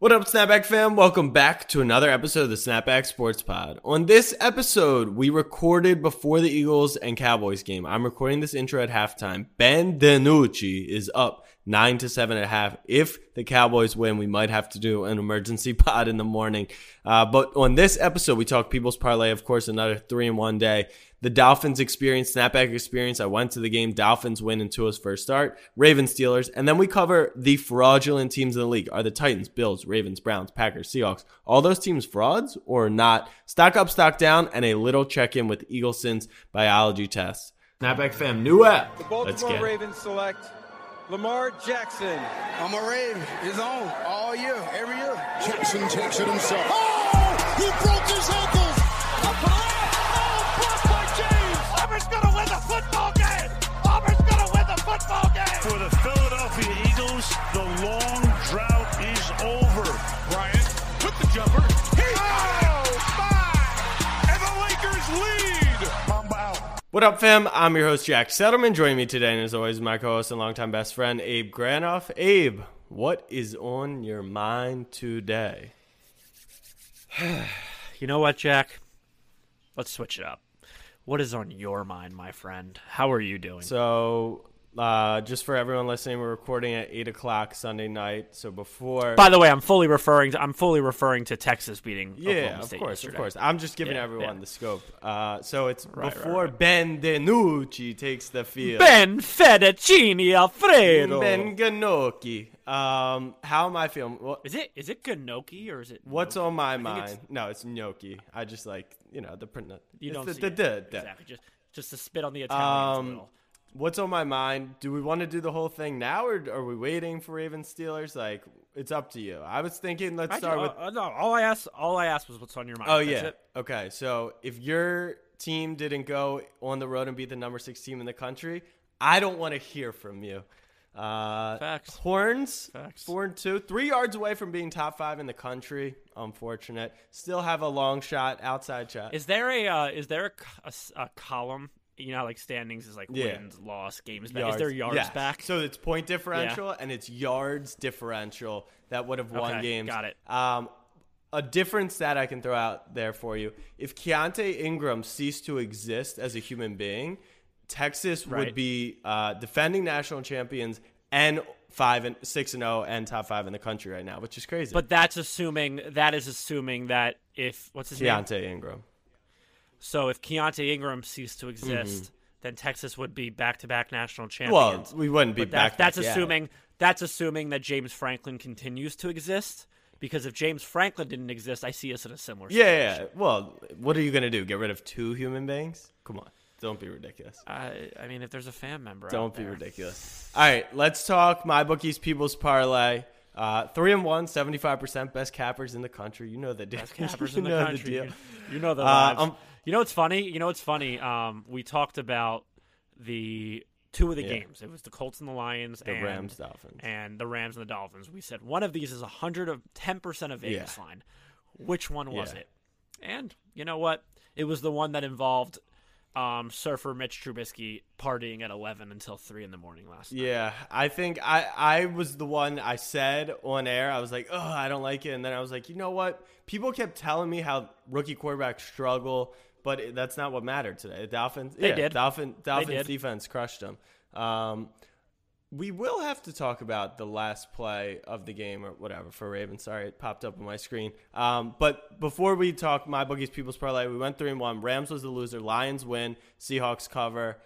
What up, Snapback fam? Welcome back to another episode of the Snapback Sports Pod. On this episode, we recorded before the Eagles and Cowboys game. I'm recording this intro at halftime. Ben DiNucci is up nine to seven and a half. If the Cowboys win, we might have to do an emergency pod in the morning. Uh, but on this episode, we talk People's Parlay, of course, another three in one day the Dolphins experience, snapback experience. I went to the game. Dolphins win in Tua's first start. Ravens, Steelers. And then we cover the fraudulent teams in the league. Are the Titans, Bills, Ravens, Browns, Packers, Seahawks, all those teams frauds or not? Stock up, stock down, and a little check in with Eagleson's biology tests. Snapback fam, new app. The Baltimore Ravens select Lamar Jackson. I'm a Raven. He's on all year, every year. Jackson takes it himself. Oh! He broke his ankles! Philadelphia the long drought is over. Bryant with the jumper. He oh, my! And the Lakers lead. Mamba out. What up, fam? I'm your host, Jack Settleman. Joining me today, and as always, my co host and longtime best friend, Abe Granoff. Abe, what is on your mind today? you know what, Jack? Let's switch it up. What is on your mind, my friend? How are you doing? So, uh, just for everyone listening, we're recording at eight o'clock Sunday night. So before, by the way, I'm fully referring to I'm fully referring to Texas beating. yeah, of course, yesterday. of course. I'm just giving Yeah, everyone yeah. the scope. Uh, so it's Right, right, before right. Ben DiNucci takes the field. Ben Fettuccine Alfredo. Ben Gnocchi. Um, how am I feeling? What, Is it is it Ganoki or is it? what's Gnocchi? on my think it's- mind? No, it's gnocchi. I just like you know the print. You don't the, see the, the- the- exactly. Just just to spit on the Italians a Um, little. What's on my mind? Do we want to do the whole thing now, or are we waiting for Ravens Steelers? Like, it's up to you. I was thinking, let's I start ju- with. uh, no, all I asked all I asked was what's on your mind. oh That's yeah. it. Okay, so if your team didn't go on the road and beat the number six team in the country, I don't want to hear from you. Uh, Facts. Horns, Facts. four and two, three yards away from being top five in the country. Unfortunate. Still have a long shot, outside shot. Is there a uh, is there a column? You know, like standings is like Yeah. wins, loss, games back. Is there yards yes. back? So it's point differential and it's yards differential that would have won Okay, games. got it. Um, a difference that I can throw out there for you: if Keaontay Ingram ceased to exist as a human being, Texas would be uh, defending national champions and five and six and zero and top five in the country right now, which is crazy. But that's assuming that is assuming that if what's his name? Keaontay Ingram. So if Keaontay Ingram ceased to exist, Mm-hmm. then Texas would be back-to-back national champions. Well, we wouldn't be that, back. that's assuming that's assuming that James Franklin continues to exist. Because if James Franklin didn't exist, I see us in a similar. Yeah, situation. yeah. Well, what are you gonna do? Get rid of two human beings? Come on, don't be ridiculous. I, I mean, if there's a fan member, Don't be there. ridiculous. All right, let's talk my bookies people's parlay. Uh, three and one, 75% best cappers in the country. You know the deal. Best cappers you in the know country. deal. You, you know the Uh, you know what's funny? You know what's funny? Um, we talked about the two of the Yeah. games. It was the Colts and the Lions, The and, Rams, Dolphins. and the Rams and the Dolphins. We said one of these is a hundred of ten percent of Vegas Yeah. line. Which one was Yeah. it? And you know what? It was the one that involved um, surfer Mitch Trubisky partying at eleven until three in the morning last night. Yeah, I think I, I was the one I said on air. I was like, oh, I don't like it. And then I was like, you know what? People kept telling me how rookie quarterbacks struggle, but it- that's not what mattered today. The Dolphins, They yeah, did. Dolphin, Dolphins did. defense crushed them. Um, we will have to talk about the last play of the game or whatever for Ravens. Sorry, it popped up on my screen. Um, but before we talk my bookies people's parlay, we went three and one. Rams was the loser. Lions win. Seahawks cover.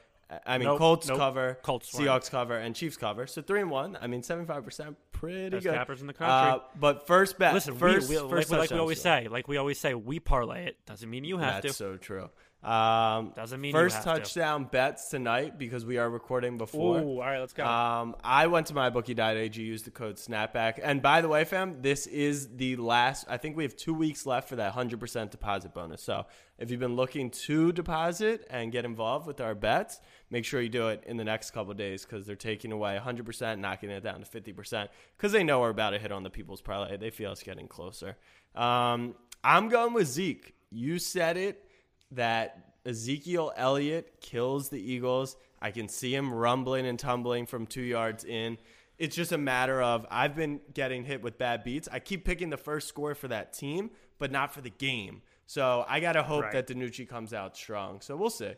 I mean, Nope, Colts nope. cover. Colts. Seahawks cover and Chiefs cover. So three and one. I mean, seventy five percent, pretty Best good. cappers in the country. Uh, but first bet. Listen, first, we, we, first like, like we always say, like we always say, we parlay it. Doesn't mean you have That's to. That's so true. Um, Doesn't mean you first have to. touchdown bets tonight because we are recording before. Ooh, all right, let's go. Um, I went to mybookie.ag, used the code snapback. And by the way, fam, this is the last, I think we have two weeks left for that 100% deposit bonus. So if you've been looking to deposit and get involved with our bets, make sure you do it in the next couple of days because they're taking away 100%, knocking it down to 50% because they know we're about to hit on the people's parlay. They feel it's getting closer. Um, I'm going with Zeke. You said it that Ezekiel Elliott kills the Eagles. I can see him rumbling and tumbling from two yards in. It's just a matter of I've been getting hit with bad beats. I keep picking the first score for that team, but not for the game. So I gotta hope Right. that Danucci comes out strong. So we'll see.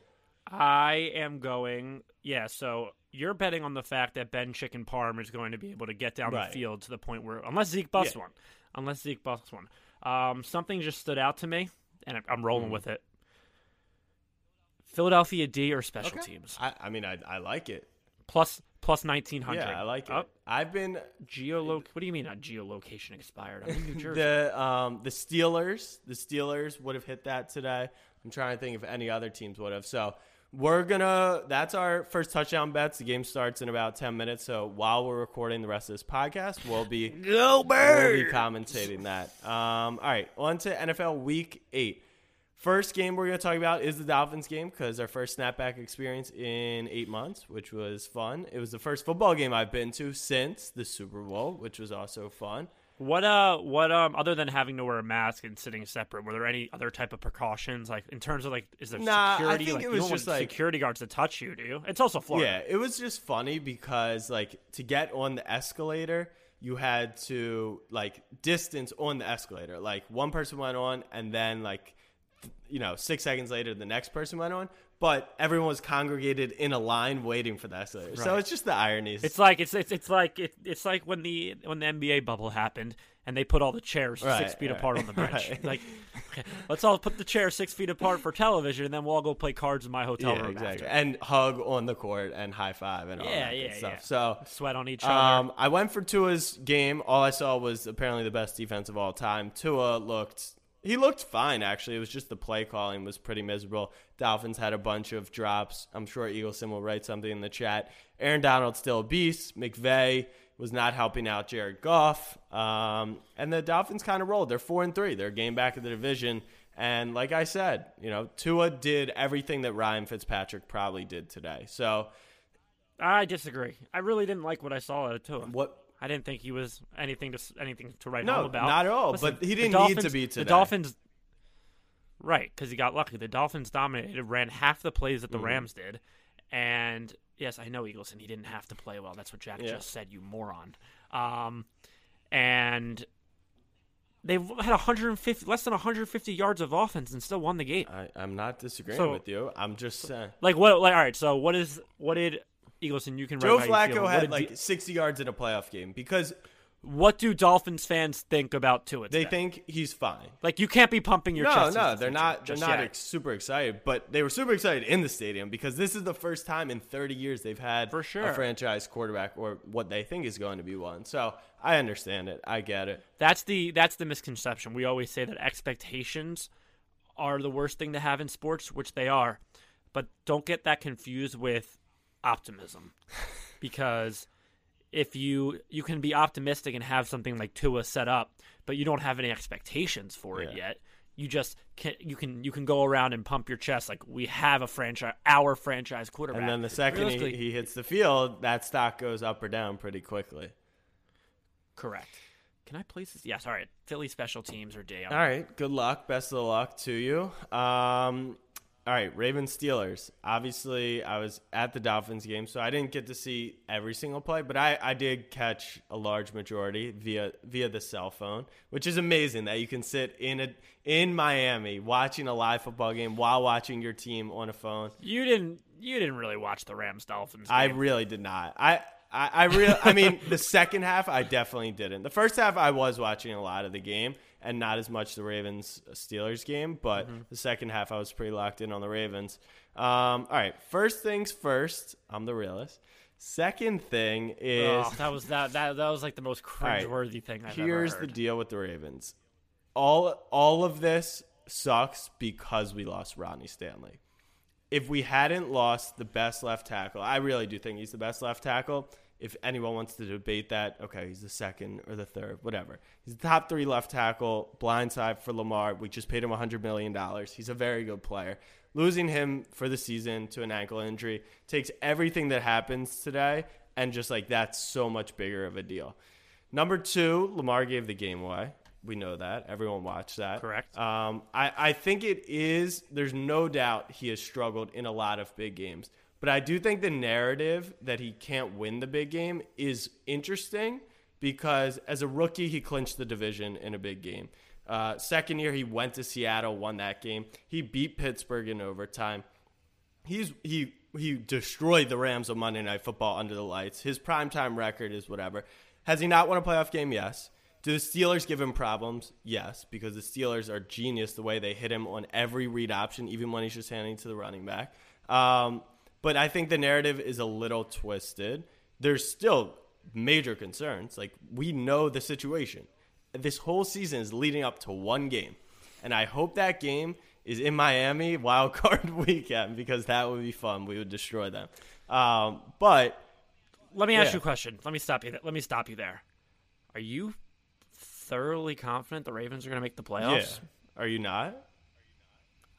I am going. Yeah, so you're betting on the fact that Ben Chicken Parm is going to be able to get down Right. the field to the point where, unless Zeke busts Yeah. one, unless Zeke busts one, um, something just stood out to me, and I'm rolling with it. Philadelphia D or special teams I, I mean, I, I like it. plus plus nineteen hundred. Yeah, I like it. Oh, I've been geoloc. What do you mean? Not geolocation expired? I'm in New Jersey. the um the Steelers. The Steelers would have hit that today. I'm trying to think if any other teams would have. So we're gonna. That's our first touchdown bets. The game starts in about ten minutes. So while we're recording the rest of this podcast, we'll be Go we'll be commentating that. Um, all right, on to NFL Week Eight. First game we're going to talk about is the Dolphins game because our first snapback experience in eight months, which was fun. It was the first football game I've been to since the Super Bowl, which was also fun. What uh what um other than having to wear a mask and sitting separate, were there any other type of precautions like in terms of like is there Nah, I security? think like, it was just, like- security guards to touch you, do you? It's also Florida. Yeah, it was just funny because like to get on the escalator, you had to like distance on the escalator. Like one person went on, and then like you know six seconds later, the next person went on. But everyone was congregated in a line waiting for the escalator. So it's just the ironies. It's like it's it's it's like it, it's like when the when the NBA bubble happened and they put all the chairs six feet right, apart on the bench. right. Like, okay, let's all put the chairs six feet apart for television, and then we'll all go play cards in my hotel yeah, room. exactly. after. And hug on the court and high five and all Yeah, that good yeah, stuff. yeah. So Sweat on each other. Um, I went for Tua's game. All I saw was apparently the best defense of all time. Tua looked he looked fine actually. It was just the play calling was pretty miserable. Dolphins had a bunch of drops. I'm sure Eagleson will write something in the chat. Aaron Donald still a beast. McVay was not helping out Jared Goff. Um, and the Dolphins kind of rolled. They're four and three. They're a game back of the division. And like I said, you know, Tua did everything that Ryan Fitzpatrick probably did today. So I disagree. I really didn't like what I saw out of Tua. what I didn't think he was anything to anything to write No, home about. not at all, but he didn't need to Dolphins- be The. Dolphins, right? Because he got lucky. The Dolphins dominated, ran half the plays that the Mm-hmm. Rams did, and yes, I know Eagleson. He didn't have to play well. That's what Jack Yeah. just said. You moron. Um, and they had 150, less than 150 yards of offense, and still won the game. I, I'm not disagreeing So- with you. I'm just saying. Like what? Like all right. So what is what did Eagleson? You can Joe write how you feel. Flacco had like 60 yards in a playoff game because what do Dolphins fans think about Tua? they think he's fine. Like you can't be pumping your No, chest. no, they're not. They're not ex- super excited, but they were super excited in the stadium because this is the first time in 30 years they've had For sure. a franchise quarterback or what they think is going to be one. So I understand it. I get it. That's the that's the misconception. We always say that expectations are the worst thing to have in sports, which they are. But don't get that confused with optimism. because if you you can be optimistic and have something like Tua set up, but you don't have any expectations for it Yeah. yet. You just can you can you can go around and pump your chest like we have a franchise our franchise quarterback. And then the second he, he hits the field, that stock goes up or down pretty quickly. correct. Can I place this? Yes, all right. Philly special teams or day. All right. Good luck. Best of luck to you. Um, all right. Ravens Steelers. Obviously, I was at the Dolphins game, so I didn't get to see every single play, but I, I did catch a large majority via via the cell phone, which is amazing that you can sit in a in Miami watching a live football game while watching your team on a phone. You didn't. You didn't really watch the Rams Dolphins. I really did not. I I, I really. I mean, the second half I definitely didn't. The first half I was watching a lot of the game and not as much the Ravens Steelers game, but Mm-hmm. the second half I was pretty locked in on the Ravens. Um, all right, first things first. I'm the realist. Second thing is Oh, that was that, that that was like the most right. cringeworthy thing I've here's the deal with the Ravens. All all of this sucks because we lost Ronnie Stanley. If we hadn't lost the best left tackle, I really do think he's the best left tackle. If anyone wants to debate that, okay, he's the second or the third, whatever. He's the top three left tackle, blindside for Lamar. We just paid him $100 million. He's a very good player. Losing him for the season to an ankle injury takes everything that happens today and just like that's so much bigger of a deal. Number two, Lamar gave the game away. We know that. Everyone watched that. Correct. Um, I, I think it is, there's no doubt he has struggled in a lot of big games. But I do think the narrative that he can't win the big game is interesting because as a rookie, he clinched the division in a big game. Uh, second year, he went to Seattle, won that game. He beat Pittsburgh in overtime. He's he he destroyed the Rams on Monday Night Football under the lights. His primetime record is whatever. Has he not won a playoff game? Yes. Do the Steelers give him problems? Yes, because the Steelers are genius the way they hit him on every read option, even when he's just handing to the running back. Um, but I think the narrative is a little twisted. There's still major concerns. Like we know the situation. This whole season is leading up to one game, and I hope that game is in Miami wild card weekend because that would be fun. We would destroy them. Um, but Let me ask Yeah. you a question. Let me stop you. Th- let me stop you there. Are you thoroughly confident the Ravens are going to make the yeah, playoffs? are you not?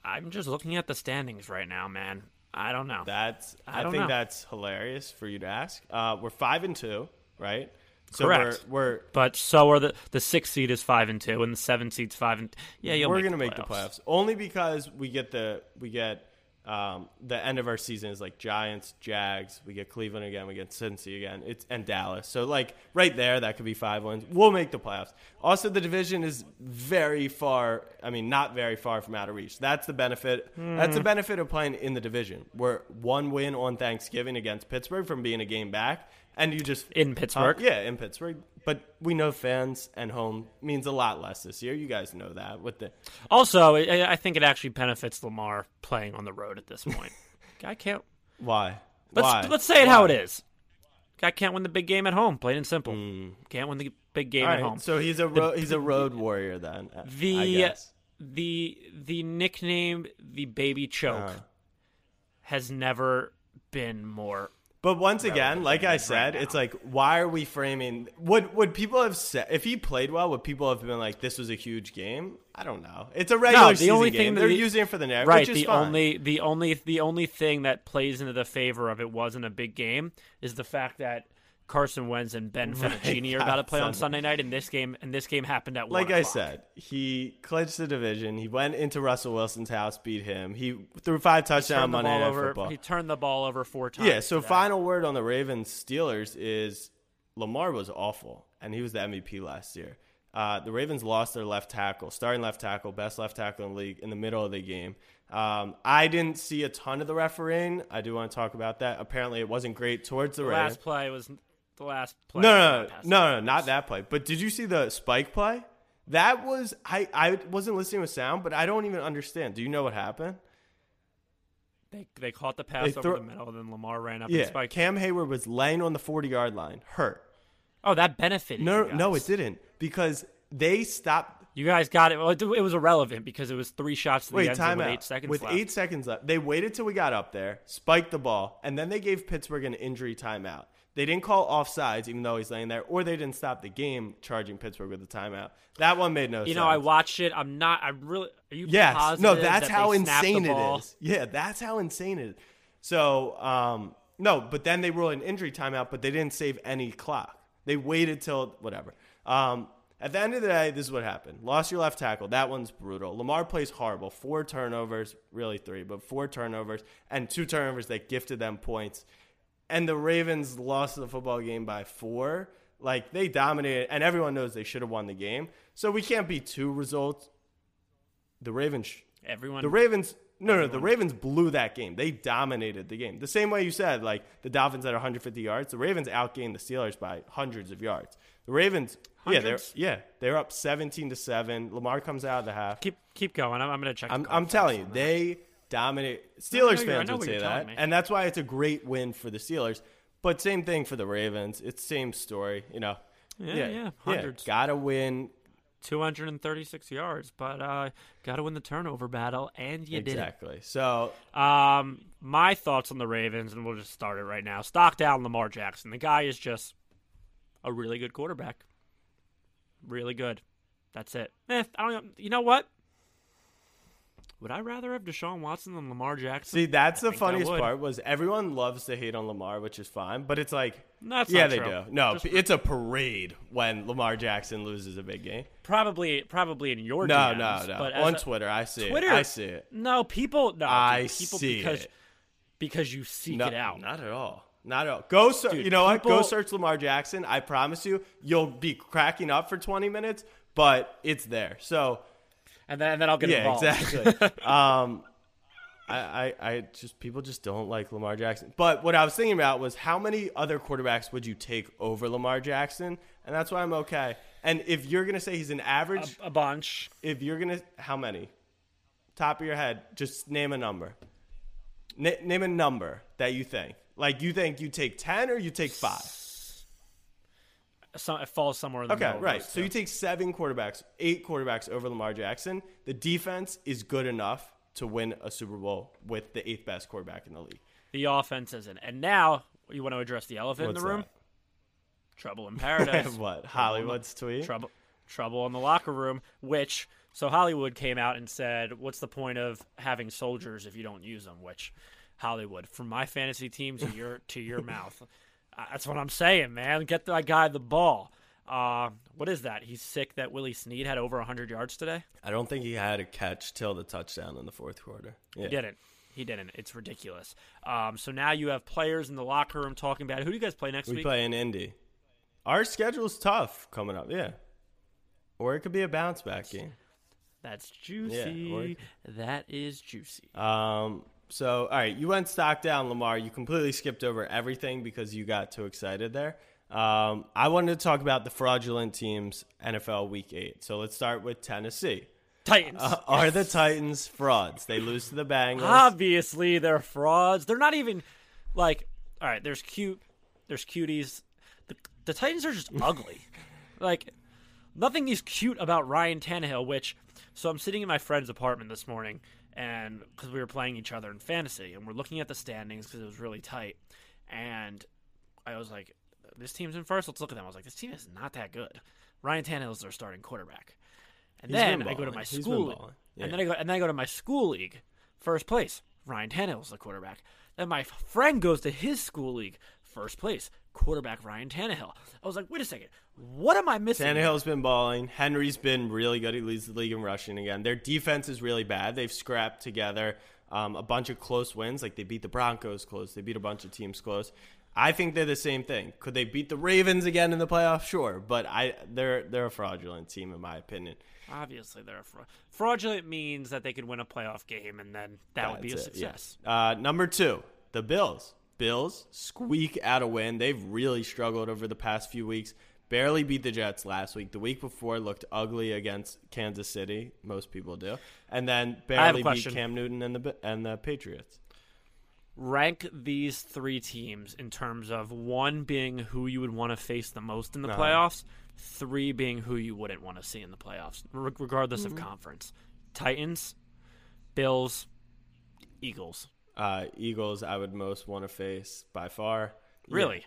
I'm just looking at the standings right now, man. I don't know. That's I I, don't think know. that's hilarious for you to ask. Uh, we're five and two, right? So Correct. We're, we're but so are the the sixth seed is five and two, and the seventh seed's five and yeah. You'll we're make gonna the make the playoffs only because we get the we get um, the end of our season is like Giants, Jags. We get Cleveland again. We get Cincy again. It's and Dallas. So like right there, that could be five wins. We'll make the playoffs. Also, the division is very far. I mean, not very far from out of reach. That's the benefit. That's Hmm. the benefit of playing in the division. We're one win on Thanksgiving against Pittsburgh from being a game back, and you just In Pittsburgh? Uh, yeah, in Pittsburgh. But we know fans and home means a lot less this year. You guys know that with the Also, I, I think it actually benefits Lamar playing on the road at this point. Guy can't. why. Let's Why? let's say it how it is. Guy can't win the big game at home. Plain and simple. Can't win the big game All at home. So he's a ro- he's a road warrior then. I the the the nickname the baby choke Uh. has never been more But once again, like I said, now. it's like why are we framing? Would would people have said if he played well? Would people have been like, "This was a huge game"? I don't know. It's a regular no, the season only game. thing that They're the- using it for the narrative, right which is the fine. only the only the only thing that plays into the favor of it wasn't a big game is the fact that Carson Wentz and Ben Fettuccine are about to play on Sunday. Night and this game and this game happened at one. like 1 I said, he clinched the division. He went into Russell Wilson's house, beat him. He threw five touchdowns Monday Night over Football. he turned the ball over four times Yeah. So today. final word on the Ravens Steelers is Lamar was awful, and he was the MVP last year. Uh, the Ravens lost their left tackle, starting left tackle, best left tackle in the league in the middle of the game. Um, I didn't see a ton of the refereeing. I do want to talk about that. Apparently, it wasn't great towards the, the Ravens. last play was the last play No, no, no, no, no, not that play. But did you see the spike play? That was I. I wasn't listening with sound, but I don't even understand. Do you know what happened? They, they caught the pass over the middle, and then Lamar ran up Yeah, and spiked. Cam Heyward was laying on the forty yard line, hurt. oh, that benefited. No, you no, it didn't because they stopped. You guys got it. Well, it, it was irrelevant because it was three shots to the Wait, end zone with out. eight seconds with left. eight seconds left, they waited till we got up there, spiked the ball, and then they gave Pittsburgh an injury timeout. They didn't call offsides, even though he's laying there, or they didn't stop the game, charging Pittsburgh with a timeout. That one made no sense. you know, I watched it. I'm not. I'm really. Are you Yes. positive No, that's that how they snapped the insane it is. Yeah, that's how insane it is. So, um, no, but then they ruled an injury timeout, but they didn't save any clock. They waited till whatever. Um, at the end of the day, this is what happened. Lost your left tackle. That one's brutal. Lamar plays horrible. Four turnovers, really three, but four turnovers and two turnovers that gifted them points. And the Ravens lost the football game by four. Like they dominated, and everyone knows they should have won the game. So we can't be two results. The Ravens Everyone. the Ravens, no, no, the Ravens blew that game. They dominated the game. The same way you said, like the Dolphins had 150 yards. The Ravens outgained the Steelers by hundreds of yards. The Ravens, yeah, they're yeah, they're up 17 to seven. Lamar comes out of the half. keep keep going. I'm, I'm going to check. I'm, I'm telling you, that. they dominate. Steelers you're- fans would say that, and that's why it's a great win for the Steelers. But same thing for the Ravens. It's same story, you know. Yeah, yeah, hundreds. Gotta win 236 yards, but uh, got to win the turnover battle, and you did exactly. So Um, my thoughts on the Ravens, and we'll just start it right now. Stock down Lamar Jackson. The guy is just a really good quarterback. Really good. That's it. Eh, I don't. You know what? Would I rather have Deshaun Watson than Lamar Jackson? See, that's the funniest part was everyone loves to hate on Lamar, which is fine, but it's like That's yeah, not they true. do. No, Just- it's a parade when Lamar Jackson loses a big game. Probably, probably in your No, DMs, no, no. But On a- Twitter, I see Twitter, it. I see it. No, people. No, I dude, people see because it. because you seek No, it out. Not at all. Not at all. Go search. You know what? Go search Lamar Jackson. I promise you, you'll be cracking up for 20 minutes, but it's there. So and then and then I'll get yeah, involved. exactly. um, I, I, I just people just don't like Lamar Jackson. But what I was thinking about was how many other quarterbacks would you take over Lamar Jackson? And that's why I'm okay. And if you're gonna say he's an average, a bunch. if you're gonna how many? Top of your head, just name a number. Na- name a number that you think. Like you think you take ten or you take five? So, it falls somewhere in the Okay, middle. Okay, right. So you take seven quarterbacks, eight quarterbacks over Lamar Jackson. The defense is good enough to win a Super Bowl with the eighth best quarterback in the league. the offense isn't. And now you want to address the elephant What's in the room? that? Trouble in paradise. what Hollywood's tweet? trouble trouble in the locker room which so hollywood came out and said what's the point of having soldiers if you don't use them which hollywood from my fantasy team to your to your mouth that's what i'm saying man get that guy the ball uh, what is that he's sick that willie snead had over 100 yards today I don't think he had a catch till the touchdown in the fourth quarter. Yeah. he didn't he didn't it's ridiculous um, so now you have players in the locker room talking about it. who do you guys play next We week We play in Indy. Our schedule's tough coming up. Yeah. Or it could be a bounce back game. that's juicy or- that is juicy Um, so, all right, you went stock down, Lamar. You completely skipped over everything because you got too excited there. Um, I wanted to talk about the fraudulent teams NFL Week 8. So let's start with Tennessee. titans Uh, Are the Titans frauds? They lose to the Bengals. Obviously, they're frauds. They're not even like. All right, there's cute, there's cuties. The, the Titans are just ugly. like nothing is cute about Ryan Tannehill. Which, so I'm sitting in my friend's apartment this morning, and because we were playing each other in fantasy, and we're looking at the standings because it was really tight, and I was like, "This team's in first. Let's look at them." I was like, "This team is not that good." Ryan Tannehill is their starting quarterback. And He's then I go to my He's school, balling. and then I go and then I go to my school league, first place. Ryan Tannehill's the quarterback. Then my friend goes to his school league, first place, quarterback Ryan Tannehill. I was like, wait a second, what am I missing? Tannehill's been balling. Henry's been really good. He leads the league in rushing again. Their defense is really bad. They've scrapped together um, a bunch of close wins. Like they beat the Broncos close. They beat a bunch of teams close. I think they're the same thing. Could they beat the Ravens again in the playoffs? Sure, but I they're they're a fraudulent team in my opinion. Obviously, they're a fraud. Fraudulent means that they could win a playoff game, and then that would be a That's it, yeah. success. Uh, number two, the Bills. Bills squeak out a win. They've really struggled over the past few weeks. Barely beat the Jets last week. The week before looked ugly against Kansas City. Most people do, and then barely beat. Cam Newton and the and the Patriots. Rank these three teams in terms of one being who you would want to face the most in the Uh-huh. playoffs, three being who you wouldn't want to see in the playoffs, regardless Mm-hmm. of conference. Titans, Bills, Eagles. Uh, Eagles, I would most want to face by far. Yeah. Really?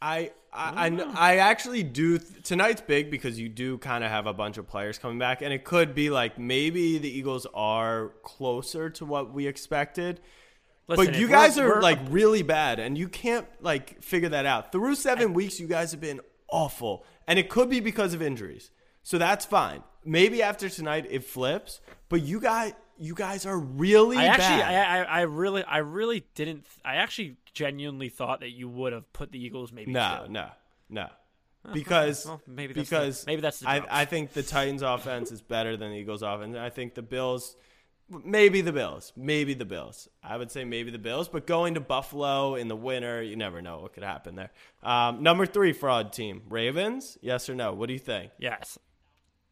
I I, I, I actually do. Th- tonight's big because you do kind of have a bunch of players coming back, and it could be like maybe the Eagles are closer to what we expected. Listen, but you guys are like really bad, and you can't like figure that out. Through seven weeks, you guys have been awful, and it could be because of injuries. So that's fine. Maybe after tonight it flips, but you guys, you guys are really I actually, bad. I, I, I really, I really didn't. I actually genuinely thought that you would have put the Eagles maybe. No, two. no, no. Because Well, maybe that's the- because maybe that's the I. I think the Titans offense is better than the Eagles offense. I think the Bills maybe the Bills. Maybe the Bills. I would say maybe the Bills, but going to Buffalo in the winter, you never know what could happen there. Um, number 3 fraud team, Ravens? Yes or no? What do you think? Yes,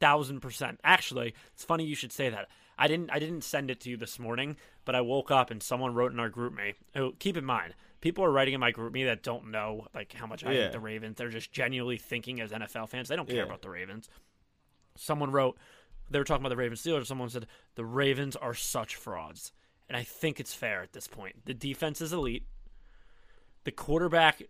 thousand percent. Actually, it's funny you should say that. I didn't. I didn't send it to you this morning, but I woke up and someone wrote in our GroupMe. Who, keep in mind, people are writing in my GroupMe that don't know like how much I Yeah. hate the Ravens. They're just genuinely thinking as NFL fans. They don't care Yeah. about the Ravens. Someone wrote. They were talking about the Ravens Steelers. Someone said the Ravens are such frauds, and I think it's fair at this point. The defense is elite. The quarterback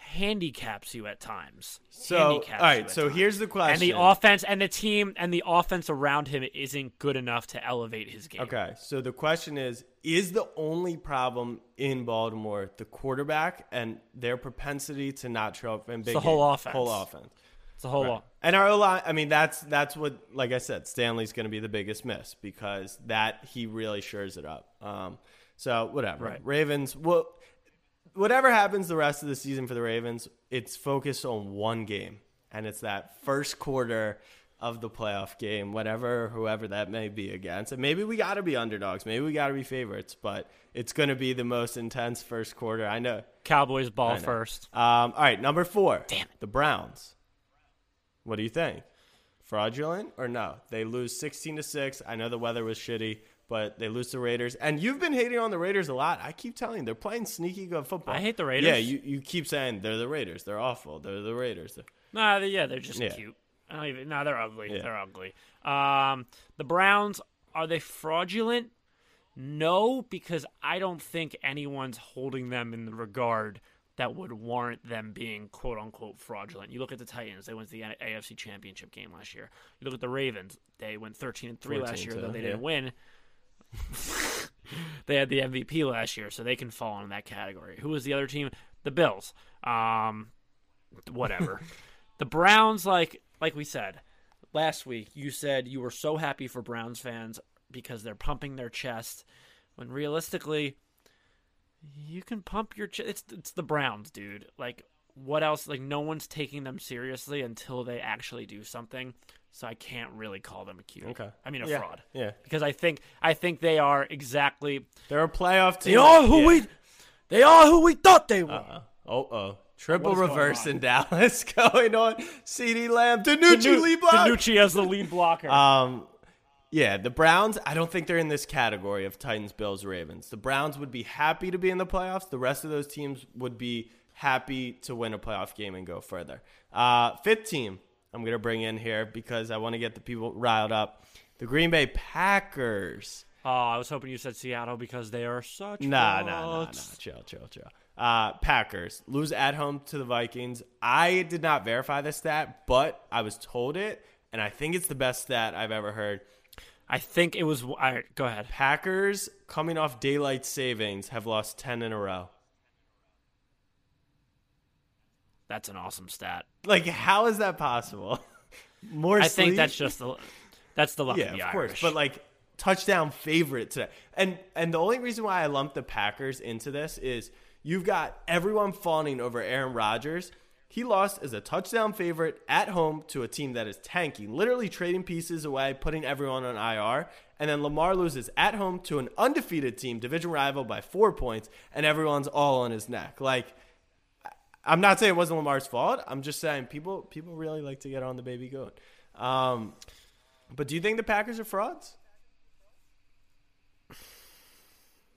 handicaps you at times. So, Handicaps all right, so times. here's the question. And the offense and the team and the offense around him isn't good enough to elevate his game. Okay, so the question is: Is the only problem in Baltimore the quarterback and their propensity to not show up in big the whole offense. Whole offense. It's a whole Right. lot. And our line, I mean, that's that's what, like I said, Stanley's going to be the biggest miss because that he really shores it up. Um, So whatever. Right. Ravens. Well, whatever happens the rest of the season for the Ravens, it's focused on one game, and it's that first quarter of the playoff game, whatever whoever that may be against. And maybe we got to be underdogs. Maybe we got to be favorites, but it's going to be the most intense first quarter. I know. Cowboys ball know. first. Um, all right, number four. Damn it. The Browns. What do you think? Fraudulent or no? They lose 16 to 6. I know the weather was shitty, but they lose to Raiders. And you've been hating on the Raiders a lot. I keep telling you, they're playing sneaky good football. I hate the Raiders. Yeah, you, you keep saying they're the Raiders. They're awful. They're the Raiders. Nah, they, yeah, they're just Yeah. cute. I don't even. No, they're ugly. Yeah. They're ugly. Um, the Browns are they fraudulent? No, because I don't think anyone's holding them in the regard that would warrant them being quote unquote fraudulent. You look at the Titans; they went to the AFC Championship game last year. You look at the Ravens; they went thirteen and three last year, though they yeah. didn't win. they had the MVP last year, so they can fall in that category. Who was the other team? The Bills. Um, whatever. the Browns, like like we said last week, you said you were so happy for Browns fans because they're pumping their chest. When realistically, you can pump your chest. It's it's the Browns, dude. Like what else? Like no one's taking them seriously until they actually do something. So I can't really call them a cute. Okay. I mean a Yeah, fraud. yeah. Because I think I think they are exactly They're a playoff team. they are who Yeah. we they are who we thought they were. Uh-uh. Oh, oh. Triple What is going reverse in Dallas going on. CeeDee Lamb. Danucci Danu- lead block. Danucci as the lead blocker. Um, yeah, the Browns, I don't think they're in this category of Titans, Bills, Ravens. The Browns would be happy to be in the playoffs. The rest of those teams would be happy to win a playoff game and go further. Uh, fifth team, I'm going to bring in here because I want to get the people riled up. The Green Bay Packers. oh, I was hoping you said Seattle because they are such Nah, nah, nah, nah. Chill, chill, chill. Uh, Packers lose at home to the Vikings. I did not verify this stat, but I was told it, and I think it's the best stat I've ever heard. I think it was. All right, go ahead. Packers coming off daylight savings have lost 10 in a row. That's an awesome stat. Like how is that possible? More I think that's just the that's the luck Yeah, of the of Irish. course. But like touchdown favorite today. And and the only reason why I lumped the Packers into this is you've got everyone fawning over Aaron Rodgers. He lost as a touchdown favorite at home to a team that is tanking, literally trading pieces away, putting everyone on IR. And then Lamar loses at home to an undefeated team, division rival by four points, and everyone's all on his neck. Like, I'm not saying it wasn't Lamar's fault. I'm just saying people people really like to get on the baby goat. Um, but do you think the Packers are frauds?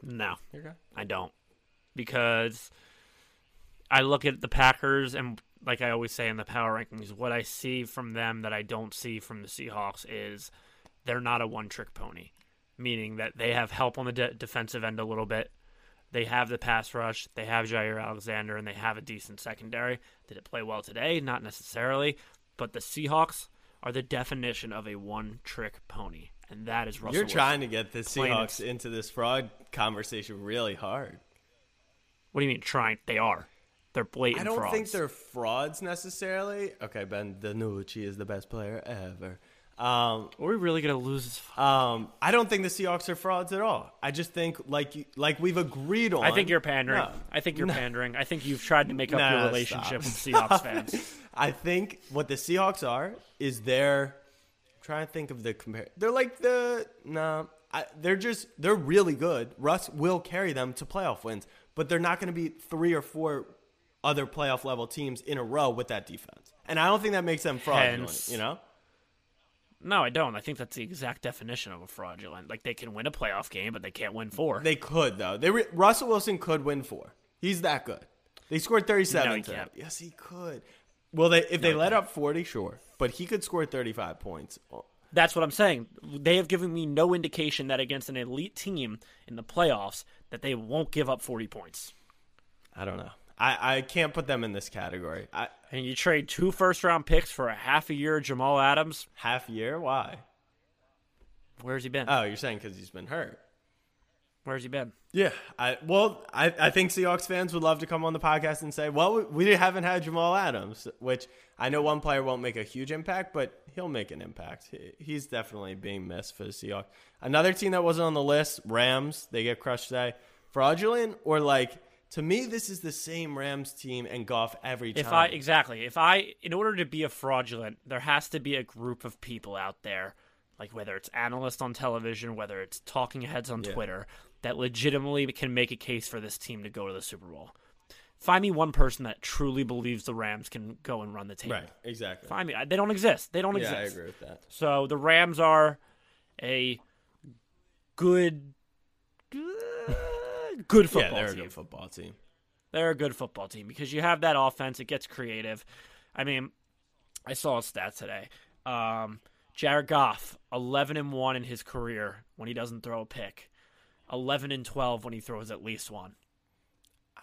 no, Okay. I don't, because I look at the Packers and like I always say in the power rankings, what I see from them that I don't see from the Seahawks is they're not a one-trick pony, meaning that they have help on the de- defensive end a little bit. They have the pass rush. They have Jaire Alexander, and they have a decent secondary. Did it play well today? Not necessarily. But the Seahawks are the definition of a one-trick pony, and that is Russell. You're Wilson. trying to get the and Seahawks into this fraud conversation really hard. What do you mean trying? They are. They're blatant I don't frauds. think they're frauds necessarily. Okay, Ben DiNucci is the best player ever. Um, Are we really gonna lose this? um, I don't think the Seahawks are frauds at all. I just think, like you, like we've agreed on. I think you're pandering. No. I think you're pandering. I think you've tried to make up Nah, your relationship stop. with Seahawks fans. I think what the Seahawks are is they're I'm trying to think of the compare. They're like the no, I, they're just they're really good. Russ will carry them to playoff wins, but they're not going to be three or four other playoff level teams in a row with that defense. And I don't think that makes them fraudulent. Hence- You know, No, I don't. I think that's the exact definition of a fraudulent. Like they can win a playoff game, but they can't win four. they could though. They re- Russell Wilson could win four. He's that good. They scored thirty seven. No, he can't. Yes, he could. Well, they if they he let up forty, sure, but he could score thirty five points. That's what I'm saying. They have given me no indication that against an elite team in the playoffs that they won't give up 40 points. I don't know. I, I can't put them in this category. I, And you trade two first round picks for a half a year Jamal Adams. half year? Why? Where's he been? Oh, you're saying because he's been hurt. Where's he been? Yeah. I well, I, I think Seahawks fans would love to come on the podcast and say, well, we, we haven't had Jamal Adams, which I know one player won't make a huge impact, but he'll make an impact. He- He's definitely being missed for the Seahawks. Another team that wasn't on the list, Rams, they get crushed today. fraudulent or like to me this is the same Rams team and Goff every time. If I exactly, if I in order to be a fraudulent, there has to be a group of people out there, like whether it's analysts on television, whether it's talking heads on Twitter, that legitimately can make a case for this team to go to the Super Bowl. Find me one person that truly believes the Rams can go and run the table. right, exactly. Find me. They don't exist. They don't exist. Yeah, I agree with that. So the Rams are a good, good football yeah, they're a team. good football team. They're a good football team because you have that offense. It gets creative. I mean, I saw a stat today. Um, Jared Goff, eleven and one in his career when he doesn't throw a pick. Eleven and twelve when he throws at least one.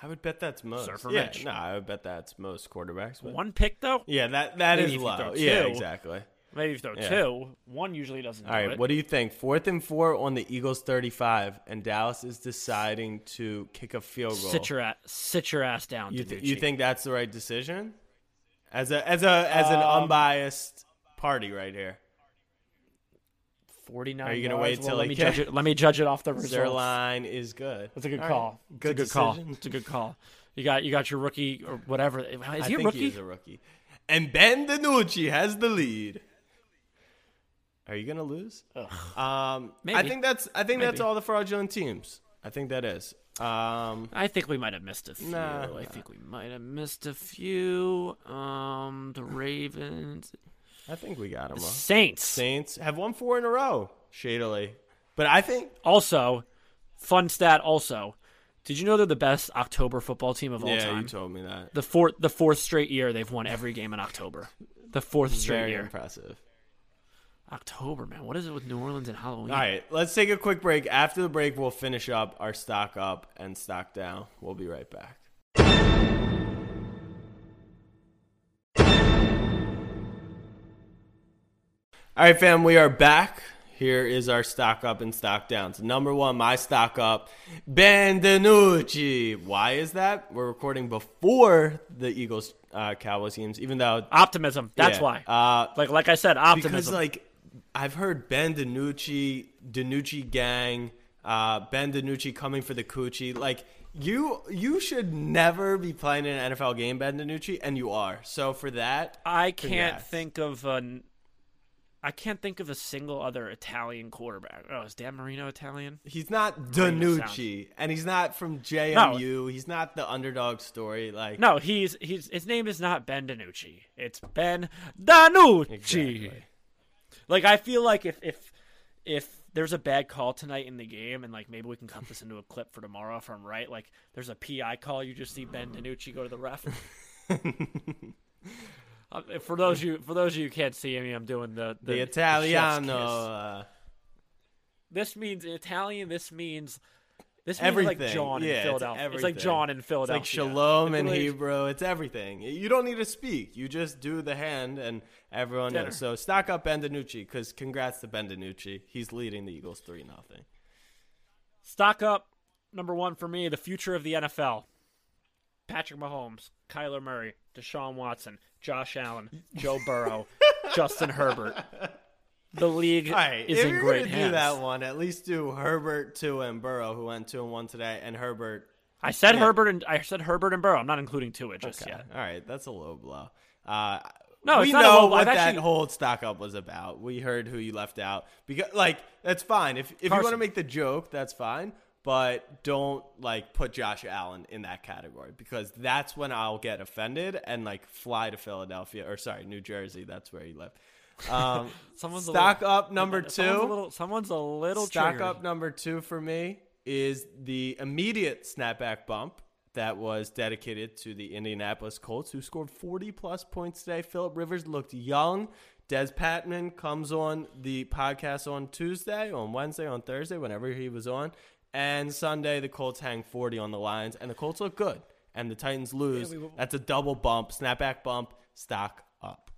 I would bet that's most. Surfer yeah, Mitch. no, I would bet that's most quarterbacks. But One pick though. yeah, that that Maybe is low. Yeah, exactly. Maybe throw Yeah. two. One usually doesn't. All do right, it. what do you think? Fourth and four on the Eagles' thirty-five, and Dallas is deciding to kick a field goal. Sit your ass, sit your ass down. You, th- you think that's the right decision? As a as a as an Um, unbiased party right here. 49 Are you gonna yards? wait Well, till let me judge it. Let me judge it off the results. Their line is good. That's a good All call. right. Good it's a good call. It's a good call. You got you got your rookie or whatever. Is he a think rookie? he's a rookie. And Ben DiNucci has the lead. Are you gonna lose? Um, I Maybe. think that's I think that's Maybe. all the fraudulent teams. I think that is. Um, I think we might have missed a few. Nah, I think we might have missed a few. Um, the Ravens, I think we got them. all. Saints. Saints have won four in a row, shadily. But I think Also, fun stat. Also, did you know they're the best October football team of all yeah, time? you told me that. the fourth, the fourth straight year they've won every game in October. The fourth straight Very year. impressive. October, man. What is it with New Orleans and Halloween? All right, let's take a quick break. After the break, we'll finish up our stock up and stock down. We'll be right back. All right, fam, we are back. Here is our stock up and stock downs. So number one, my stock up, Ben DiNucci. Why is that? We're recording before the Eagles uh, Cowboys games, even though Optimism. That's yeah, why. Uh, like like I said, optimism. because like I've heard Ben DiNucci, DiNucci gang, uh, Ben DiNucci coming for the coochie. Like you, you should never be playing in an NFL game, Ben DiNucci, and you are. So for that, I can't Congrats. think of an. I can't think of a single other Italian quarterback. Oh, is Dan Marino Italian? he's not Marino DiNucci, and he's not from JMU. He's not the underdog story. Like No, he's he's his name is not Ben DiNucci. It's Ben Danucci. Exactly. Like I feel like if if if there's a bad call tonight in the game, and like maybe we can cut this into a clip for tomorrow if I'm right. Like there's a PI call, you just see Ben DiNucci go to the ref. Uh, for those you for those of you who can't see me, I'm doing the the, the Italiano. Uh, This means in Italian. This means this means Everything. like John Yeah, in it's Philadelphia. It's, like. John in Philadelphia. it's like shalom in Hebrew. It's everything. You don't need to speak. You just do the hand, and everyone Dinner. knows. So stock up Ben DiNucci because congrats to Ben DiNucci. He's leading the Eagles three nothing. Stock up number one for me. The future of the NFL. Patrick Mahomes, Kyler Murray, Deshaun Watson, Josh Allen, Joe Burrow, Justin Herbert. The league All right, is if in you're great gonna hands. do that one, at least do Herbert two and Burrow, who went two and one today, and Herbert. I said Yeah. Herbert and I said Herbert and Burrow. I'm not including Tua just Okay. yet. All right, that's a low blow. Uh, No, we it's not a know what I've that actually- whole stock up was about. We heard who you left out because, like, that's fine. If if you want to make the joke, that's fine. But don't like put Josh Allen in that category because that's when I'll get offended and like fly to Philadelphia or sorry, New Jersey. That's where he lived. Um, Someone's a stock little- up number two. Someone's a little, someone's a little Stock triggered. up number two for me is the immediate snapback bump that was dedicated to the Indianapolis Colts, who scored 40 plus points today. Philip Rivers looked young. Des Patman comes on the podcast on Tuesday, on Wednesday, on Thursday, whenever he was on. And Sunday, the Colts hang 40 on the Lions, and the Colts look good. And the Titans lose. we will- That's a double bump, snapback bump, stock up.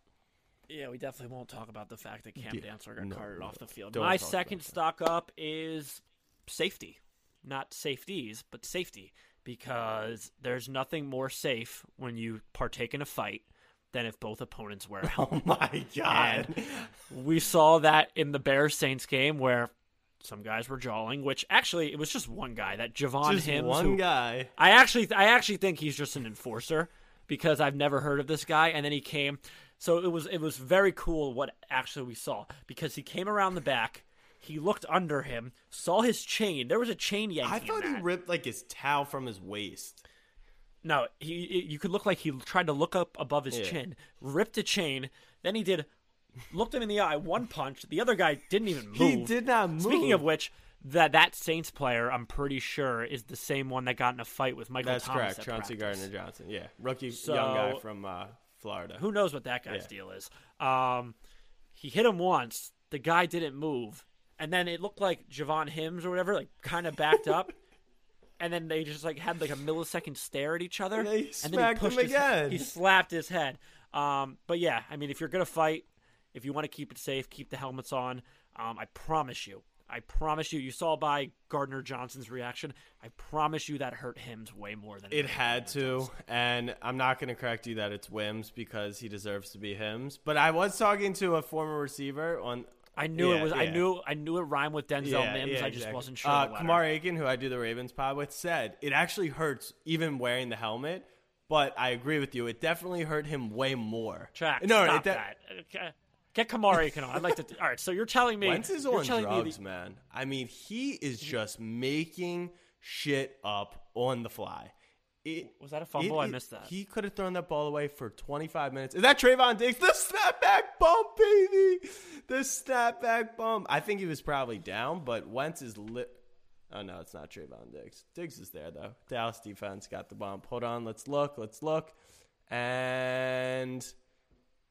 Yeah, we definitely won't talk about the fact that Cam Yeah, Dantzler got no, carted no. off the field. My second stock up is safety. Not safeties, but safety. Because there's nothing more safe when you partake in a fight than if both opponents wear a oh helmet. Oh my God. we saw that in the Bears Saints game where some guys were jawing, which actually it was just one guy, that Javon Just Wims. one who- guy. I actually, I actually think he's just an enforcer because I've never heard of this guy. And then he came, so it was, it was very cool what actually we saw because he came around the back, he looked under him, saw his chain. There was a chain yanking. I thought he ripped like his towel from his waist. No, he you could look like he tried to look up above his Yeah. chin, ripped a chain, then he did looked him in the eye, one punch. The other guy didn't even move. He did not move. Speaking of which, that that Saints player, I'm pretty sure, is the same one that got in a fight with Michael That's Thomas. correct. Chauncey. Gardner Johnson. Yeah, rookie So- young guy from uh, Florida. Who knows what that guy's Yeah. deal is? Um, he hit him once. The guy didn't move, and then it looked like Javon Hims or whatever, like kind of backed up. And then they just like had like a millisecond stare at each other, And they and then smacked he him pushed his, again. He slapped his head. Um, but yeah, I mean, if you're gonna fight, if you want to keep it safe, keep the helmets on. Um, I promise you, I promise you. You saw by Gardner Johnson's reaction. I promise you that hurt Hims way more than It had to, and I'm not going to correct you that it's Wims because he deserves to be Hims. But I was talking to a former receiver on. I knew Yeah, it was. I knew. I knew it rhymed with Denzel Yeah, Mims. yeah, I just exactly. wasn't sure. Uh. Kamar Aiken, who I do the Ravens pod with, said it actually hurts even wearing the helmet. But I agree with you; it definitely hurt him way more. Track. no, stop it de- that. Okay. Get Kamari on. I'd like to. all right. So you're telling me. Wentz is on drugs, the- man. I mean, he is just making shit up on the fly. It, Was that a fumble? I missed that. He could have thrown that ball away for 25 minutes. Is that Trevon Diggs? The snapback bump, baby. The snapback bump. I think he was probably down, but Wentz is lit. Oh, no, it's not Trevon Diggs. Diggs is there, though. Dallas defense got the bump. Hold on. Let's look. Let's look. And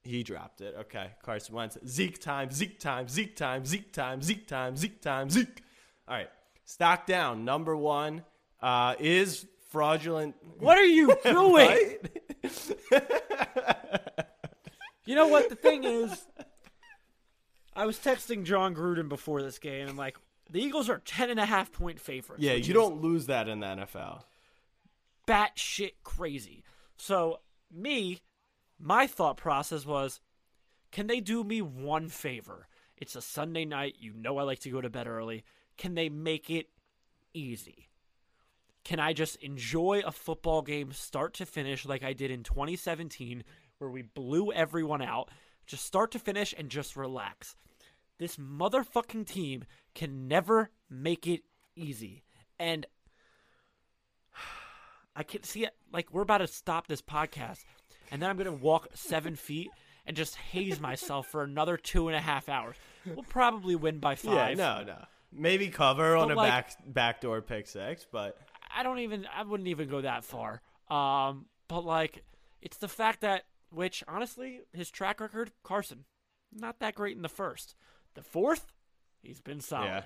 he dropped it. Okay. Carson Wentz. Zeke time. Zeke time. Zeke time. Zeke time. Zeke time. Zeke time. Zeke. All right. Stock down. Number one uh, is fraudulent. What are you doing? You know what the thing is? I was texting John Gruden before this game. I'm like, the Eagles are ten and a half point favorites. Yeah, you don't lose that in the NFL. batshit crazy. So me, my thought process was, can they do me one favor? It's a Sunday night. You know I like to go to bed early. Can they make it easy? Can I just enjoy a football game start to finish like I did in 2017 where we blew everyone out? Just start to finish and just relax. This motherfucking team can never make it easy. And I can see it like we're about to stop this podcast, and then I'm gonna walk seven feet and just haze myself for another two and a half hours. We'll probably win by five. Yeah, no, no. Maybe cover on But, a like- back backdoor pick six, but I don't even. I wouldn't even go that far. Um, but like, it's the fact that, which honestly, his track record, Carson, not that great in the first. The fourth, he's been solid. Yeah.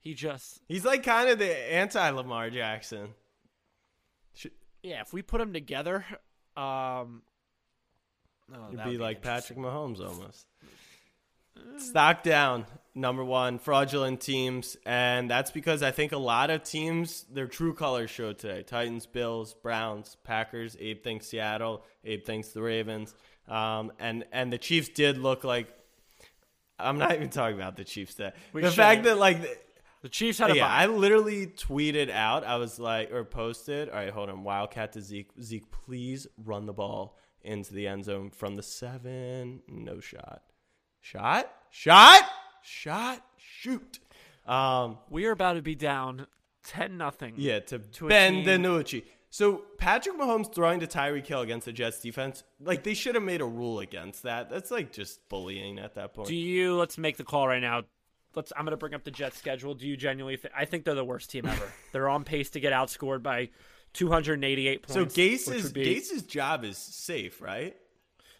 He just, he's like kind of the anti Lamar Jackson. Yeah. If we put him together, um, oh, You'd that be like. Patrick Mahomes almost. Stock down, number one, fraudulent teams. And that's because I think a lot of teams, their true colors showed today. Titans, Bills, Browns, Packers. Abe thinks Seattle. Abe thinks the Ravens. Um, and, and the Chiefs did look like. I'm not even talking about the Chiefs today. We the shouldn't. fact that, like, The Chiefs had a yeah. I literally tweeted out. I was like, or posted. All right, hold on. Wildcat to Zeke. Zeke, please run the ball into the end zone from the seven. No shot. Shot. Shot. Shot. Shoot. Um. we are about to be down ten nothing. Yeah. To, To Ben DiNucci. So Patrick Mahomes throwing to Tyreek Hill against the Jets defense, like they should have made a rule against that. That's like just bullying at that point. Do you? Let's make the call right now. Let's. I'm going to bring up the Jets schedule. Do you genuinely? Th- I think they're the worst team ever. they're on pace to get outscored by 288 points. so. Gase's be- Gase's job is safe, right?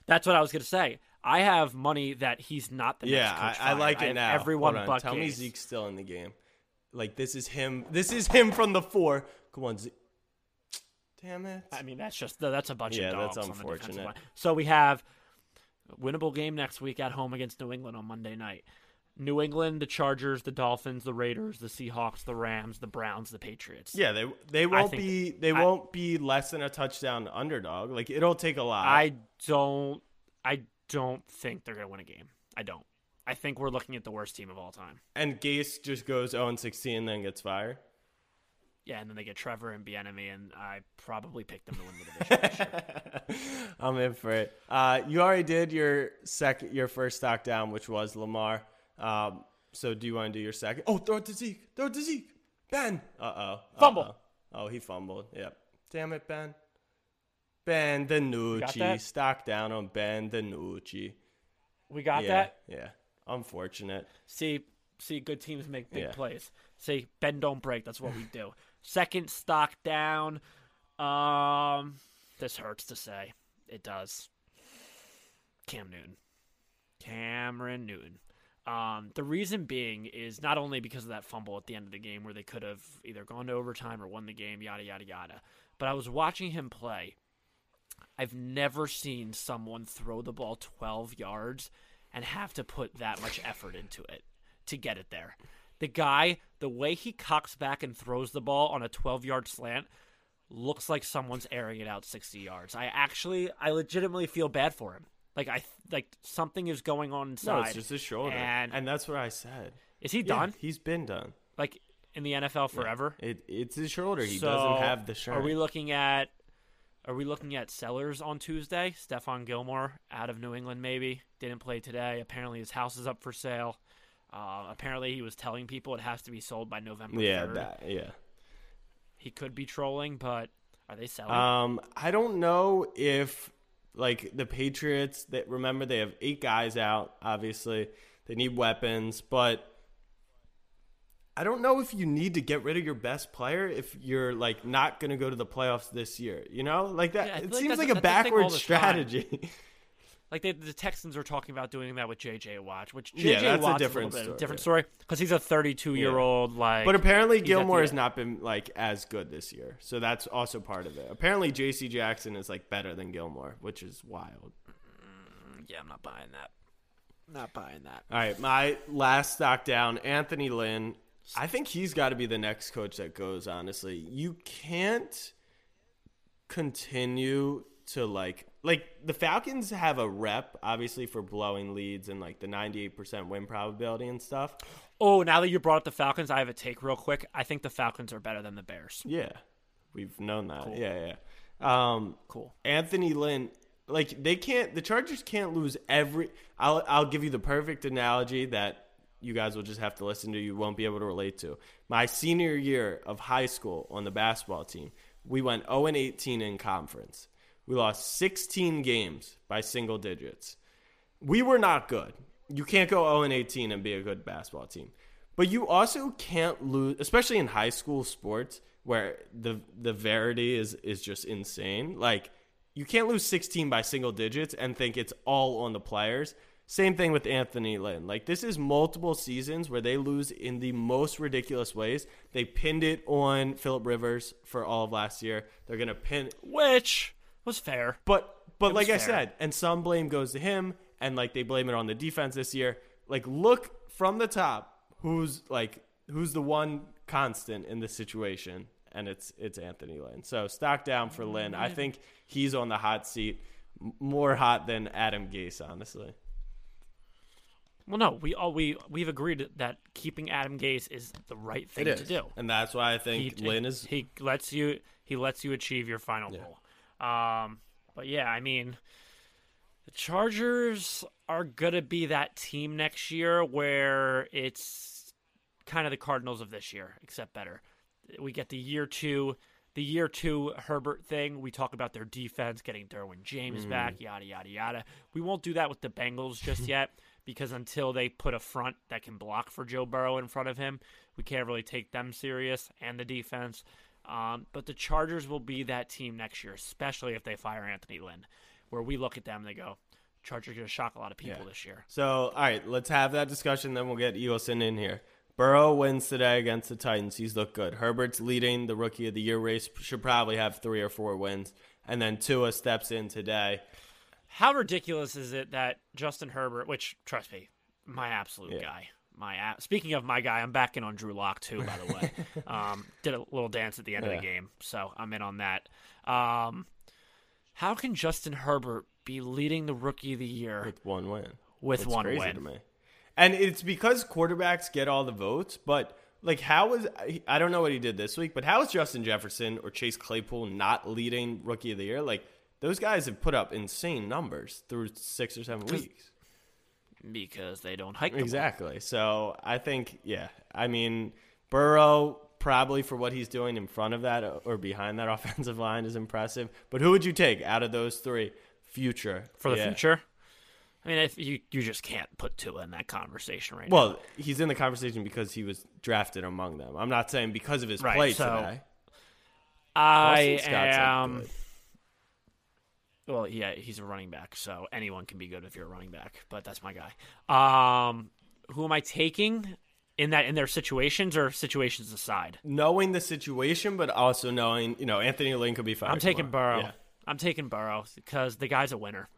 That's what I was going to say. I have money that he's not the Yeah, next coach I, I like it now. Everyone Hold on. Tell me Zeke's still in the game. Like this is him. This is him from the four. Come on, Zeke. Damn it. I mean, that's just that's a bunch Yeah, of that's dogs on the unfortunate. So we have a winnable game next week at home against New England on Monday night. New England, the Chargers, the Dolphins, the Raiders, the Seahawks, the Rams, the Browns, the Patriots. yeah, they they won't think- be they I- won't be less than a touchdown underdog. Like it'll take a lot. I don't I don't think they're gonna win a game. I don't. I think we're looking at the worst team of all time. And Gase just goes 0 16 and then gets fired. Yeah, and then they get Trevor and Bieniemy, and I probably picked them to win the division. year. I'm in for it. Uh, you already did your second, your first stock down, which was Lamar. Um, so do you want to do your second? Oh, throw it to Zeke. Throw it to Zeke. Ben. Uh oh. Fumble. Oh, he fumbled. Yep. Damn it, Ben. Ben DiNucci. Stock down on Ben DiNucci. We got yeah, that. Yeah. Unfortunate. See, see, good teams make big Yeah. plays. See, Ben don't break. That's what we do. Second stock down. Um, this hurts to say. It does. Cam Newton, Cameron Newton. Um, the reason being is not only because of that fumble at the end of the game where they could have either gone to overtime or won the game, yada yada yada. But I was watching him play. I've never seen someone throw the ball 12 yards and have to put that much effort into it to get it there. The guy, the way he cocks back and throws the ball on a 12 yard slant looks like someone's airing it out 60 yards. I actually, I legitimately feel bad for him. Like I like something is going on inside. No, it's just his shoulder. And, And, that's what I said. is he Yeah, done? he's been done. Like in the NFL forever? It, it's his shoulder. He So, doesn't have the strength. Are we looking at are we looking at Sellers on Tuesday? Stephon Gilmore out of New England maybe didn't play today. Apparently his house is up for sale. Uh, apparently he was telling people it has to be sold by November yeah, 3rd. that, yeah. He could be trolling, but are they selling? Um, I don't know if like the Patriots. That remember they have eight guys out. Obviously, they need weapons, but I don't know if you need to get rid of your best player if you're like not going to go to the playoffs this year. You know, like that. Yeah, it like seems like a that's the thing backwards strategy. like they, the Texans are talking about doing that with JJ Watt, which JJ Yeah, that's a Watt's different a, little bit a story, different story because he's a 32 year old like. But apparently Gilmore the- has not been like as good this year, so that's also part of it. Apparently J.C. Jackson is like better than Gilmore, which is wild. Mm, yeah, I'm not buying that. Not buying that. All right, my last stock down, Anthony Lynn. I think he's got to be the next coach that goes. Honestly, you can't continue to like like the Falcons have a rep, obviously, for blowing leads and like the ninety eight percent win probability and stuff. Oh, now that you brought up the Falcons, I have a take real quick. I think the Falcons are better than the Bears. Yeah, we've known that. Yeah, yeah. Um, Cool. Anthony Lynn, like they can't. The Chargers can't lose every. I'll I'll give you the perfect analogy that you guys will just have to listen to. You won't be able to relate to. My senior year of high school on the basketball team, we went 0 and 18 in conference. We lost 16 games by single digits. We were not good. You can't go 0 and 18 and be a good basketball team. But you also can't lose, especially in high school sports where the the verity is is just insane. Like you can't lose 16 by single digits and think it's all on the players. Same thing with Anthony Lynn. Like this is multiple seasons where they lose in the most ridiculous ways. They pinned it on Philip Rivers for all of last year. They're gonna pin Which was fair. but but It like I fair. said, and some blame goes to him, and like they blame it on the defense this year. Like look from the top, who's like who's the one constant in this situation, and it's it's Anthony Lynn. So stock down for mm-hmm. Lynn. I think he's on the hot seat, more hot than Adam Gase, honestly. Well, no, we all we we've agreed that keeping Adam Gase is the right thing to do. and that's why I think He, Lynn is. he lets you he lets you achieve your final goal. Um, but yeah, I mean, the Chargers are gonna be that team next year where it's kind of the Cardinals of this year, except better. We get the year two. The year two Herbert thing, we talk about their defense getting Derwin James back, yada yada yada. We won't do that with the Bengals just yet because until they put a front that can block for Joe Burrow in front of him, we can't really take them serious and the defense. Um, but the Chargers will be that team next year, especially if they fire Anthony Lynn, where we look at them and they go, Chargers are going to shock a lot of people Yeah. this year. So all right, let's have that discussion. Then we'll get Eosin in here. Burrow wins today against the Titans. He's looked good. Herbert's leading the rookie of the year race. Should probably have three or four wins. And then Tua steps in today. How ridiculous is it that Justin Herbert, which trust me, my absolute Yeah. guy, my a- speaking of my guy, I'm back in on Drew Lock too. By the way, um, did a little dance at the end of the game, so I'm in on that. Um, how can Justin Herbert be leading the rookie of the year with one win. with It's one win? And it's because quarterbacks get all the votes, but like how is I don't know what he did this week, but how is Justin Jefferson or Chase Claypool not leading rookie of the year? Like those guys have put up insane numbers through six or seven weeks. Because they don't hike. Exactly. So I think, yeah. I mean, Burrow probably for what he's doing in front of that uh, or behind that offensive line is impressive. But who would you take out of those three? Future for the Yeah. future. I mean, if you you just can't put Tua in that conversation right now. Well, he's in the conversation because he was drafted among them. I'm not saying because of his Right, play so- today. I Boston Scott's, like, am. good. Well, yeah, he's a running back, so anyone can be good if you're a running back. But that's my guy. Um, who am I taking in that in their situations or situations aside? Knowing the situation, but also knowing, you know, Anthony Lynn could be fine. I'm taking Burrow. Yeah. I'm taking Burrow because the guy's a winner.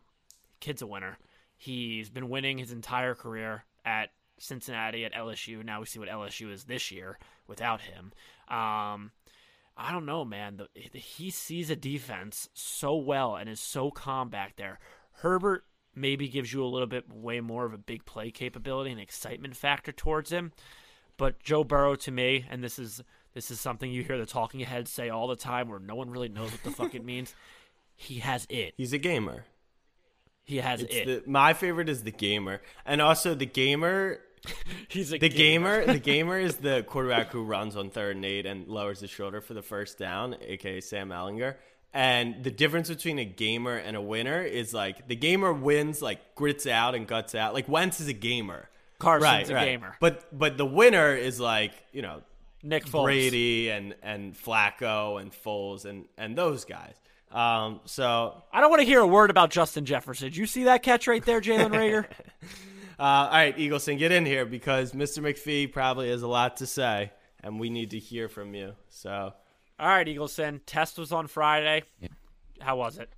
Kid's a winner. He's been winning his entire career at Cincinnati, at LSU. Now we see what LSU is this year without him. Um, I don't know, man. The, he sees a defense so well and is so calm back there. Herbert maybe gives you a little bit way more of a big play capability and excitement factor towards him. But Joe Burrow to me, and this is this is something you hear the talking heads say all the time where no one really knows what the fuck it means. He has it. He's a gamer. He has It's it. the, my favorite is the gamer. And also the gamer He's a The gamer, the gamer is the quarterback who runs on third and eight and lowers his shoulder for the first down, aka Sam Ehlinger. And the difference between a gamer and a winner is like the gamer wins, like grits out and guts out. Like Wentz is a gamer, Carson's a gamer. But but the winner is like you know Nick Foles. Brady and and Flacco and Foles and and those guys. Um, so I don't want to hear a word about Justin Jefferson. Did you see that catch right there, Jalen Reagor? Uh, all right, Eagleson, get in here because Mr. McPhee probably has a lot to say, and we need to hear from you. So, All right, Eagleson. Test was on Friday. How was it?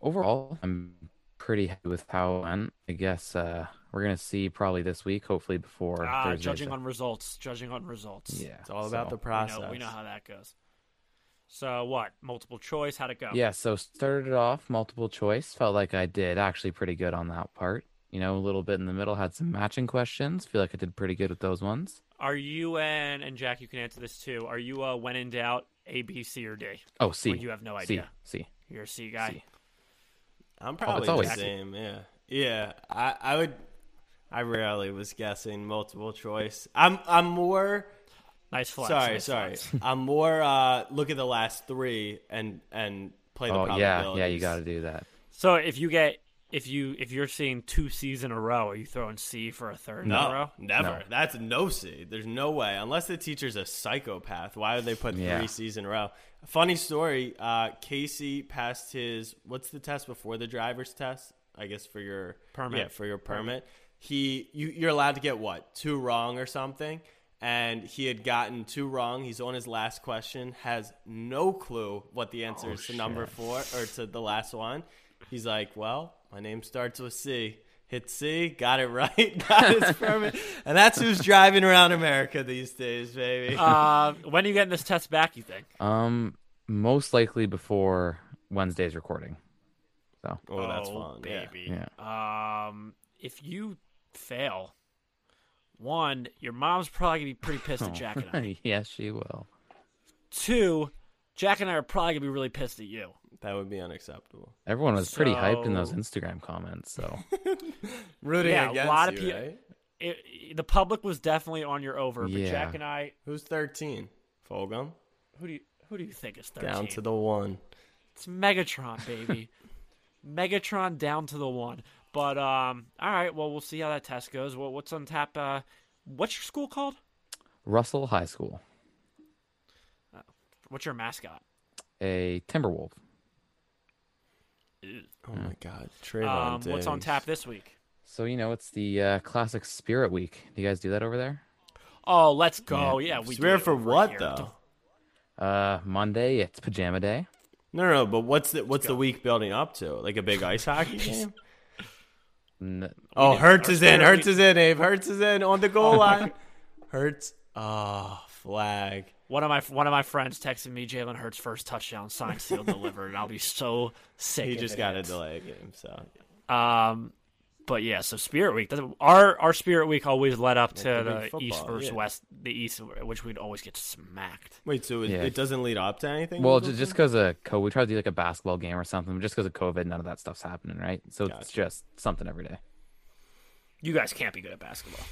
Overall, I'm pretty happy with how it went. I guess uh, we're gonna see probably this week, hopefully before Ah, Thursday. judging on results. Judging on results. yeah, it's all about so- the We process. know, we know how that goes. So what? Multiple choice? How'd it go? Yeah, so started it off multiple choice. Felt like I did actually pretty good on that part. You know, a little bit in the middle had some matching questions. Feel like I did pretty good with those ones. Are you and and Jack? You can answer this too. Are you uh, when in doubt A, B, C, or D? Oh, C. When you have no idea. C. You're a C guy. C. I'm probably always the C. same. Yeah, yeah. I, I would. I rarely was guessing multiple choice. I'm I'm more. Nice flex. sorry, nice sorry. flex. I'm more. Uh, look at the last three and and play the Oh yeah, yeah. You got to do that. So if you get if you if you're seeing two C's in a row, are you throwing C for a third in a No, row? never. No. That's no C. There's no way. Unless the teacher's a psychopath. Why would they put Yeah. three C's in a row? Funny story. Uh, Casey passed his what's the test before the driver's test? I guess for your Permit. Yeah, for your permit. He you you're allowed to get what two wrong or something. And he had gotten two wrong. He's on his last question. Has no clue what the answer is to number four or to the last one. He's like, "Well, my name starts with C." Hit C, got it right, got his permit, and that's who's driving around America these days, baby. Uh, when are you getting this test back? You think? Um, most likely before Wednesday's recording. So oh, that's oh, fun, yeah. baby. Yeah. Um, if you fail, one, your mom's probably gonna be pretty pissed at Jack and I. yes, she will. Two, Jack and I are probably gonna be really pissed at you. That would be unacceptable. Everyone was pretty hyped in those Instagram comments. So Rooting Yeah, a lot of people. right? The public was definitely on your over, but Yeah. Jack and I, Who's thirteen? Fulgham who do you who do you think is thirteen? down to the one. It's Megatron, baby. Megatron down to the one. But um, all right. Well, we'll see how that test goes. Well, what's on tap? Uh, what's your school called? Russell High School, What's your mascot? a Timberwolf. Oh my God, Trevon Um, what's on tap this week? So you know it's the uh, classic Spirit Week. Do you guys do that over there? Oh, let's go. Yeah, we do Swear for what here. though? Uh, Monday it's Pajama Day. No, no, but what's the what's the week building up to? Like a big ice hockey game? N- Oh, did- Hurts is in. spirit Hurts is in. Abe. Hurts is in on the goal line. Hurts. Oh, flag. One of my one of my friends texted me Jalen Hurts' first touchdown, signed, sealed, delivered, and I'll be so sick. He if just it got a hits. delay game. So Um, but yeah, so Spirit Week. Our our Spirit Week always led up to the the, big East versus yeah. West, the East, which we'd always get smacked. Wait, so it, Yeah. it doesn't lead up to anything? Well, just just because of COVID, we tried to do like a basketball game or something. Just because of COVID, none of that stuff's happening, right? So it's just something every day. You guys can't be good at basketball.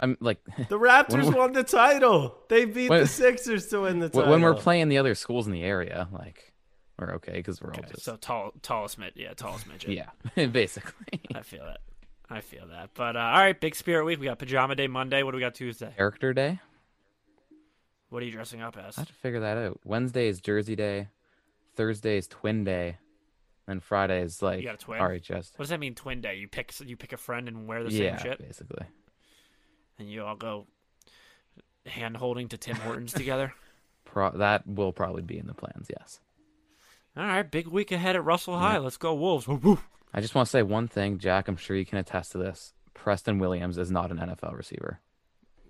I'm like, the Raptors When won the title. They beat When- the Sixers to win the when title. when we're playing the other schools in the area, like we're okay because we're all Okay, just so tall, tallest mid, yeah, tallest midget. yeah, basically. I feel that. I feel that. But uh, all right, big Spirit Week. We got Pajama Day Monday. What do we got Tuesday? Character Day. What are you dressing up as? I have to figure that out. Wednesday is Jersey Day. Thursday is Twin Day. And Friday is like you got a twin? RHS. What does that mean? Twin Day. You pick you pick a friend and wear the Yeah, same shit, basically. And you all go hand holding to Tim Hortons together. Pro- that will probably be in the plans. Yes. All right, big week ahead at Russell High. Let's go Wolves. Woo, woo. I just want to say one thing, Jack. I'm sure you can attest to this. Preston Williams is not an NFL receiver.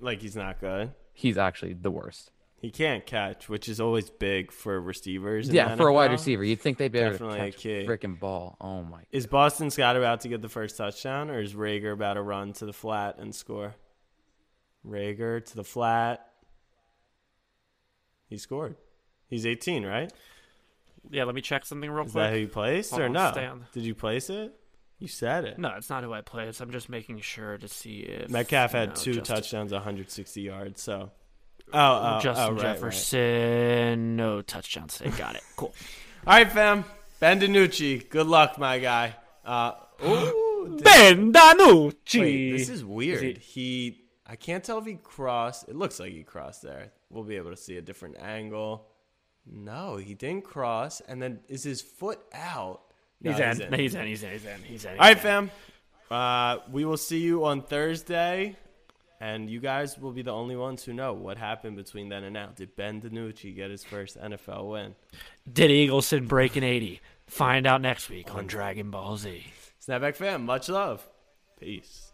like he's not good. He's actually the worst. He can't catch, which is always big for receivers. in Yeah, the for a wide receiver, you'd think they'd be able Definitely to catch key. freaking ball. Oh my! Is Boston Scott about to get the first touchdown, or is Reagor about to run to the flat and score? Reagor to the flat. He scored. He's 18, right? Yeah, let me check something real Is quick. that who you placed, Hold or no? stay on. Did you place it? You said it. No, it's not who I placed. I'm just making sure to see if Metcalf had no, two Justin- touchdowns, 160 yards. So, oh, oh, Justin oh, right, right. Jefferson, no touchdowns. They got it. Cool. All right, fam. Ben DiNucci, good luck, my guy. Uh, ooh, ben DiNucci. Wait, this is weird. he- he, I can't tell if he crossed. It looks like he crossed there. We'll be able to see a different angle. No, he didn't cross. And then is his foot out? No, He's, in. He's in. He's in. He's in. He's in. All right, fam. Uh, we will see you on Thursday, and you guys will be the only ones who know what happened between then and now. Did Ben DiNucci get his first NFL win? Did Eagleson break an 80? Find out next week on Dragon Ball Z. Snapback fam, much love. Peace.